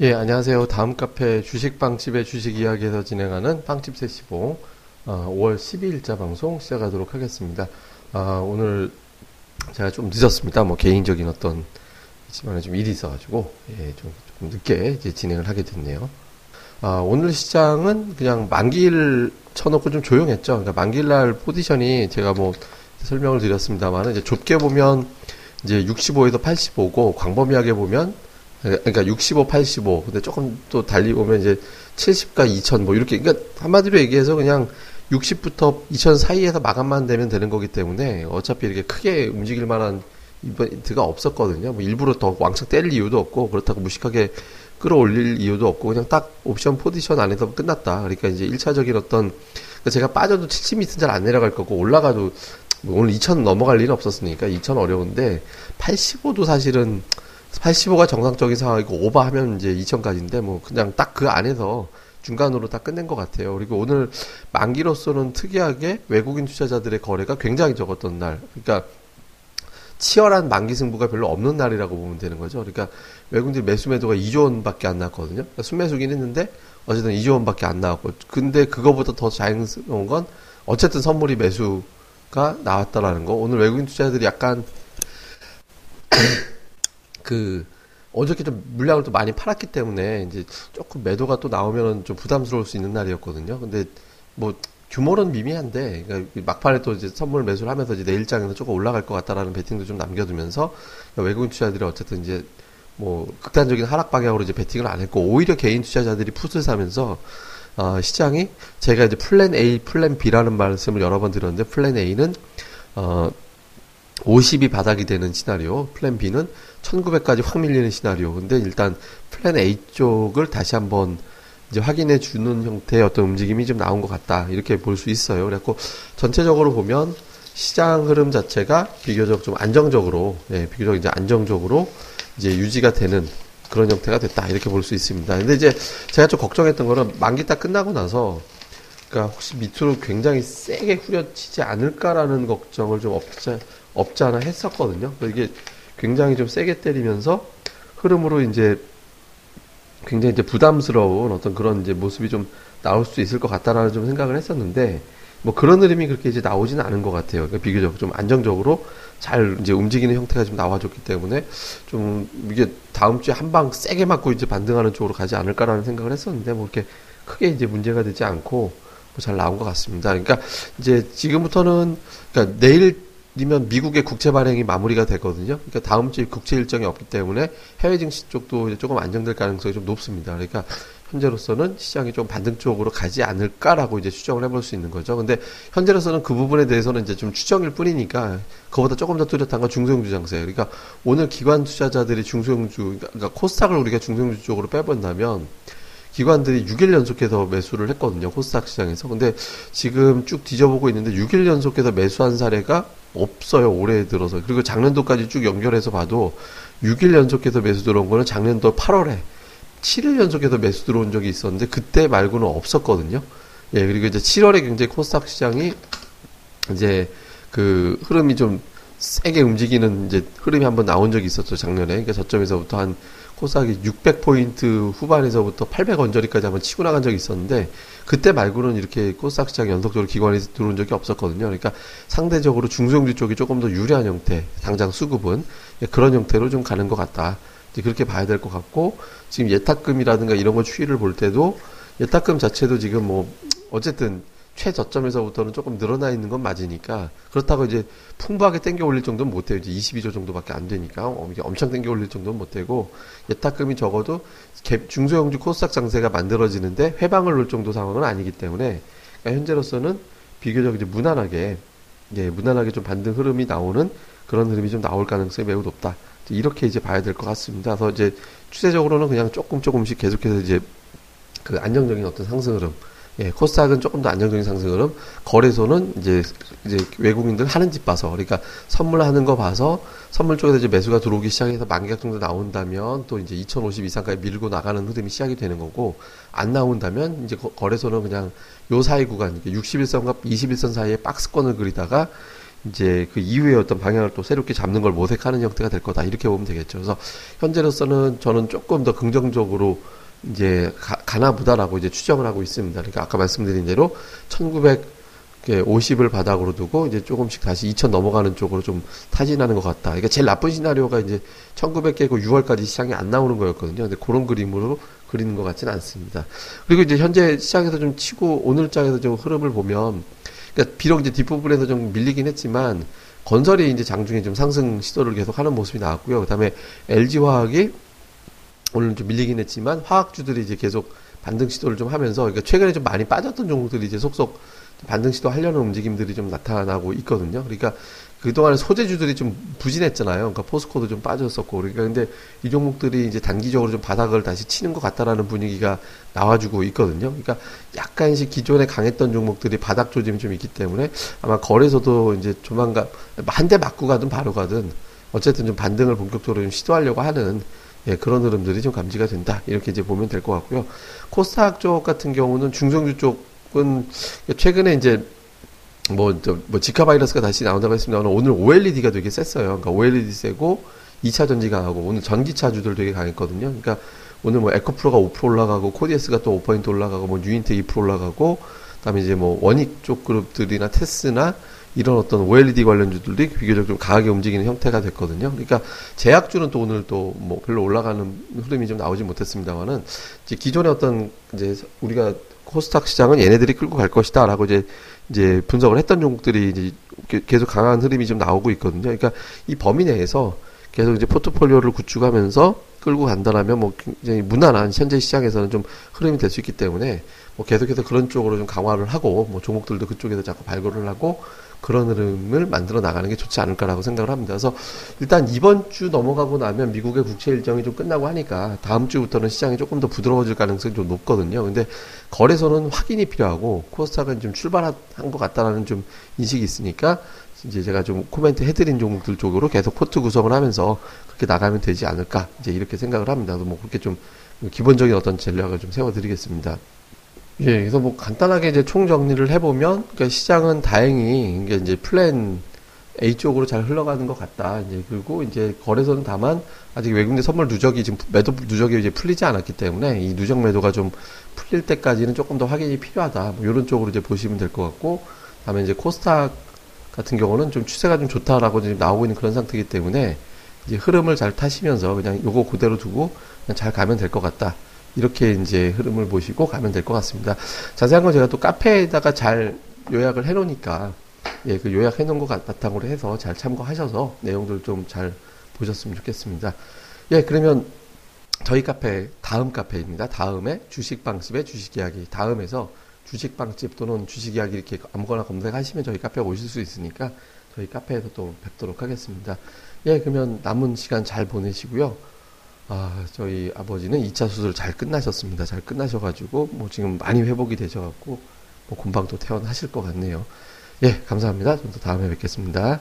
예, 안녕하세요. 다음 카페 주식빵집의 주식 이야기에서 진행하는 빵집 세시봉 어, 5월 12일자 방송 시작하도록 하겠습니다. 아, 오늘 제가 좀 늦었습니다. 뭐 개인적인 어떤 집안에 좀 일이 있어가지고 예, 좀, 좀 늦게 이제 진행을 하게 됐네요. 아, 오늘 시장은 그냥 만기일 쳐놓고 좀 조용했죠. 그러니까 만기일 날 포지션이 제가 뭐 설명을 드렸습니다만 이제 좁게 보면 이제 65에서 85고 광범위하게 보면 그러니까 65, 85. 근데 조금 또 달리 보면 이제 70과 2000 뭐 이렇게 그러니까 한마디로 얘기해서 그냥 60부터 2000 사이에서 마감만 되면 되는 거기 때문에 어차피 이렇게 크게 움직일 만한 이벤트가 없었거든요. 뭐 일부러 더 왕창 때릴 이유도 없고 그렇다고 무식하게 끌어올릴 이유도 없고 그냥 딱 옵션 포지션 안에서 끝났다. 그러니까 이제 1차적인 어떤 그러니까 제가 빠져도 70m는 잘안 내려갈 거고 올라가도 뭐 오늘 2000 넘어갈 일은 없었으니까 2000 어려운데 85도 사실은 85가 정상적인 상황이고 오버하면 이제 2000까지인데 뭐 그냥 딱 그 안에서 중간으로 딱 끝낸 것 같아요. 그리고 오늘 만기로서는 특이하게 외국인 투자자들의 거래가 굉장히 적었던 날. 그러니까 치열한 만기 승부가 별로 없는 날이라고 보면 되는 거죠. 그러니까 외국인들 매수 매도가 2조 원밖에 안 나왔거든요. 그러니까 순매수긴 했는데 어쨌든 2조 원밖에 안 나왔고. 근데 그거보다 더 자연스러운 건 어쨌든 선물이 매수가 나왔다라는 거. 오늘 외국인 투자자들이 약간 그 어저께 좀 물량을 또 많이 팔았기 때문에 이제 조금 매도가 또 나오면은 좀 부담스러울 수 있는 날이었거든요. 근데 뭐 규모는 미미한데 그러니까 막판에 또 이제 선물 매수를 하면서 이제 내일장에서 조금 올라갈 것 같다라는 베팅도 좀 남겨두면서 그러니까 외국인 투자들이 어쨌든 이제 뭐 극단적인 하락 방향으로 이제 베팅을 안 했고 오히려 개인 투자자들이 풋을 사면서 어, 시장이 제가 이제 플랜 A, 플랜 B라는 말씀을 여러 번 드렸는데 플랜 A는 어 50이 바닥이 되는 시나리오, 플랜 B는 1900까지 확 밀리는 시나리오. 근데 일단 플랜 A 쪽을 다시 한번 이제 확인해 주는 형태의 어떤 움직임이 좀 나온 것 같다. 이렇게 볼 수 있어요. 그래갖고 전체적으로 보면 시장 흐름 자체가 비교적 좀 안정적으로, 예, 비교적 이제 안정적으로 이제 유지가 되는 그런 형태가 됐다. 이렇게 볼 수 있습니다. 근데 이제 제가 좀 걱정했던 거는 만기 딱 끝나고 나서 그러니까 혹시 밑으로 굉장히 세게 후려치지 않을까라는 걱정을 좀 없지, 없지 않아 했었거든요. 이게 굉장히 좀 세게 때리면서 흐름으로 이제 굉장히 이제 부담스러운 어떤 그런 이제 모습이 좀 나올 수 있을 것 같다라는 좀 생각을 했었는데 뭐 그런 흐름이 그렇게 이제 나오지는 않은 것 같아요. 그러니까 비교적 좀 안정적으로 잘 이제 움직이는 형태가 좀 나와줬기 때문에 좀 이게 다음 주에 한 방 세게 맞고 이제 반등하는 쪽으로 가지 않을까라는 생각을 했었는데 뭐 이렇게 크게 이제 문제가 되지 않고 뭐 잘 나온 것 같습니다. 그러니까 이제 지금부터는 그러니까 내일 이면 미국의 국채 발행이 마무리가 되거든요. 그러니까 다음 주에 국채 일정이 없기 때문에 해외 증시 쪽도 조금 안정될 가능성이 좀 높습니다. 그러니까 현재로서는 시장이 좀 반등 쪽으로 가지 않을까라고 이제 추정을 해볼 수 있는 거죠. 근데 현재로서는 그 부분에 대해서는 이제 좀 추정일 뿐이니까 그보다 조금 더 뚜렷한 건 중소형주 장세예요. 그러니까 오늘 기관 투자자들이 중소형주, 그러니까 코스닥을 우리가 중소형주 쪽으로 빼본다면 기관들이 6일 연속해서 매수를 했거든요. 코스닥 시장에서. 근데 지금 쭉 뒤져보고 있는데 6일 연속해서 매수한 사례가 없어요. 올해 들어서. 그리고 작년도까지 쭉 연결해서 봐도 6일 연속해서 매수 들어온 거는 작년도 8월에 7일 연속해서 매수 들어온 적이 있었는데 그때 말고는 없었거든요. 예, 그리고 이제 7월에 굉장히 코스닥 시장이 이제 그 흐름이 좀 세게 움직이는 이제 흐름이 한번 나온 적이 있었죠, 작년에. 그러니까 저점에서부터 한 코스닥이 600포인트 후반에서부터 800 언저리까지 한번 치고 나간 적이 있었는데 그때 말고는 이렇게 코스닥 시장 연속적으로 기관이 들어온 적이 없었거든요. 그러니까 상대적으로 중소형주 쪽이 조금 더 유리한 형태, 당장 수급은 그런 형태로 좀 가는 것 같다. 이제 그렇게 봐야 될 것 같고 지금 예탁금이라든가 이런 거 추이를 볼 때도 예탁금 자체도 지금 뭐 어쨌든 최저점에서부터는 조금 늘어나 있는 건 맞으니까 그렇다고 이제 풍부하게 땡겨 올릴 정도는 못 해요. 이제 22조 정도밖에 안 되니까 엄청 땡겨 올릴 정도는 못 되고 예탁금이 적어도 중소형주 코스닥 장세가 만들어지는데 회방을 놓을 정도 상황은 아니기 때문에 그러니까 현재로서는 비교적 이제 무난하게 예, 무난하게 좀 반등 흐름이 나오는 그런 흐름이 좀 나올 가능성이 매우 높다. 이렇게 이제 봐야 될 것 같습니다. 그래서 이제 추세적으로는 그냥 조금 조금씩 계속해서 이제 그 안정적인 어떤 상승 흐름 예, 코스닥은 조금 더 안정적인 상승 흐름. 거래소는 이제 이제 외국인들 하는 집 봐서 그러니까 선물하는 거 봐서 선물 쪽에서 이제 매수가 들어오기 시작해서 만기가 정도 나온다면 또 이제 2050 이상까지 밀고 나가는 흐름이 시작이 되는 거고 안 나온다면 이제 거래소는 그냥 요 사이 구간 61선과 21선 사이에 박스권을 그리다가 이제 그 이후에 어떤 방향을 또 새롭게 잡는 걸 모색하는 형태가 될 거다 이렇게 보면 되겠죠. 그래서 현재로서는 저는 조금 더 긍정적으로 이제 가, 나 보다라고 이제 추정을 하고 있습니다. 그러니까 아까 말씀드린 대로 1950을 바닥으로 두고 이제 조금씩 다시 2000 넘어가는 쪽으로 좀 타진하는 것 같다. 그러니까 제일 나쁜 시나리오가 이제 1900 깨고 6월까지 시장이 안 나오는 거였거든요. 근데 그런 그림으로 그리는 것 같지는 않습니다. 그리고 이제 현재 시장에서 좀 치고 오늘 장에서 좀 흐름을 보면 그러니까 비록 이제 뒷부분에서 좀 밀리긴 했지만 건설이 이제 장중에 좀 상승 시도를 계속 하는 모습이 나왔고요. 그다음에 LG 화학이 오늘 좀 밀리긴 했지만 화학주들이 이제 계속 반등 시도를 좀 하면서 그러니까 최근에 좀 많이 빠졌던 종목들이 이제 속속 반등 시도 하려는 움직임들이 좀 나타나고 있거든요. 그러니까 그동안 소재주들이 좀 부진했잖아요. 그러니까 포스코도 좀 빠졌었고. 그러니까 근데 이 종목들이 이제 단기적으로 좀 바닥을 다시 치는 것 같다라는 분위기가 나와주고 있거든요. 그러니까 약간씩 기존에 강했던 종목들이 바닥 조짐이 좀 있기 때문에 아마 거래소도 이제 조만간 한 대 맞고 가든 바로 가든 어쨌든 좀 반등을 본격적으로 좀 시도하려고 하는 예, 그런 흐름들이 좀 감지가 된다. 이렇게 이제 보면 될 것 같고요. 코스닥 쪽 같은 경우는 중성주 쪽은 최근에 이제 뭐, 저, 뭐, 지카 바이러스가 다시 나온다고 했습니다. 오늘 OLED가 되게 셌어요. 그러니까 OLED 세고, 2차 전지 강하고, 오늘 전기차주들 되게 강했거든요. 그러니까 오늘 뭐, 에코프로가 5% 올라가고, 코디에스가 또 5포인트 올라가고, 뭐, 뉴인트 2% 올라가고, 그 다음에 이제 뭐, 원익 쪽 그룹들이나 테스나, 이런 어떤 OLED 관련주들이 비교적 좀 강하게 움직이는 형태가 됐거든요. 그러니까 제약주는 또 오늘 또 뭐 별로 올라가는 흐름이 좀 나오지 못했습니다만은 이제 기존의 어떤 이제 우리가 코스닥 시장은 얘네들이 끌고 갈 것이다라고 이제 이제 분석을 했던 종목들이 이제 계속 강한 흐름이 좀 나오고 있거든요. 그러니까 이 범위 내에서 계속 이제 포트폴리오를 구축하면서 끌고 간다라면 뭐 굉장히 무난한 현재 시장에서는 좀 흐름이 될 수 있기 때문에 뭐 계속해서 그런 쪽으로 좀 강화를 하고 뭐 종목들도 그쪽에서 자꾸 발굴을 하고 그런 흐름을 만들어 나가는 게 좋지 않을까라고 생각을 합니다. 그래서 일단 이번 주 넘어가고 나면 미국의 국채 일정이 좀 끝나고 하니까 다음 주부터는 시장이 조금 더 부드러워질 가능성이 좀 높거든요. 근데 거래소는 확인이 필요하고 코스닥은 좀 출발한 것 같다라는 좀 인식이 있으니까 이제 제가 좀 코멘트 해드린 종목들 쪽으로 계속 포트 구성을 하면서 그렇게 나가면 되지 않을까 이제 이렇게 생각을 합니다. 뭐 그렇게 좀 기본적인 어떤 전략을 좀 세워드리겠습니다. 예, 그래서 뭐 간단하게 이제 총 정리를 해보면, 그러니까 시장은 다행히 이게 이제 플랜 A 쪽으로 잘 흘러가는 것 같다. 이제 그리고 이제 거래소는 다만 아직 외국인 선물 누적이 지금 매도 누적이 이제 풀리지 않았기 때문에 이 누적 매도가 좀 풀릴 때까지는 조금 더 확인이 필요하다. 뭐 이런 쪽으로 이제 보시면 될 것 같고, 다음에 이제 코스닥 같은 경우는 좀 추세가 좀 좋다라고 지금 나오고 있는 그런 상태이기 때문에 이제 흐름을 잘 타시면서 그냥 요거 그대로 두고 그냥 잘 가면 될 것 같다. 이렇게 이제 흐름을 보시고 가면 될 것 같습니다. 자세한 건 제가 또 카페에다가 잘 요약을 해놓으니까 예, 그 요약해 놓은 거 바탕으로 해서 잘 참고하셔서 내용들 좀 잘 보셨으면 좋겠습니다. 예, 그러면 저희 카페 다음 카페입니다. 다음에 주식 방집의 주식 이야기 다음에서 주식 방집 또는 주식 이야기 이렇게 아무거나 검색하시면 저희 카페 오실 수 있으니까 저희 카페에서 또 뵙도록 하겠습니다. 예, 그러면 남은 시간 잘 보내시고요. 아, 저희 아버지는 2차 수술 잘 끝나셨습니다. 잘 끝나셔가지고, 뭐 지금 많이 회복이 되셔갖고, 뭐 금방 또 퇴원하실 것 같네요. 예, 감사합니다. 좀더 다음에 뵙겠습니다.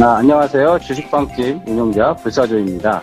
아, 안녕하세요. 주식방집 운영자 불사조입니다.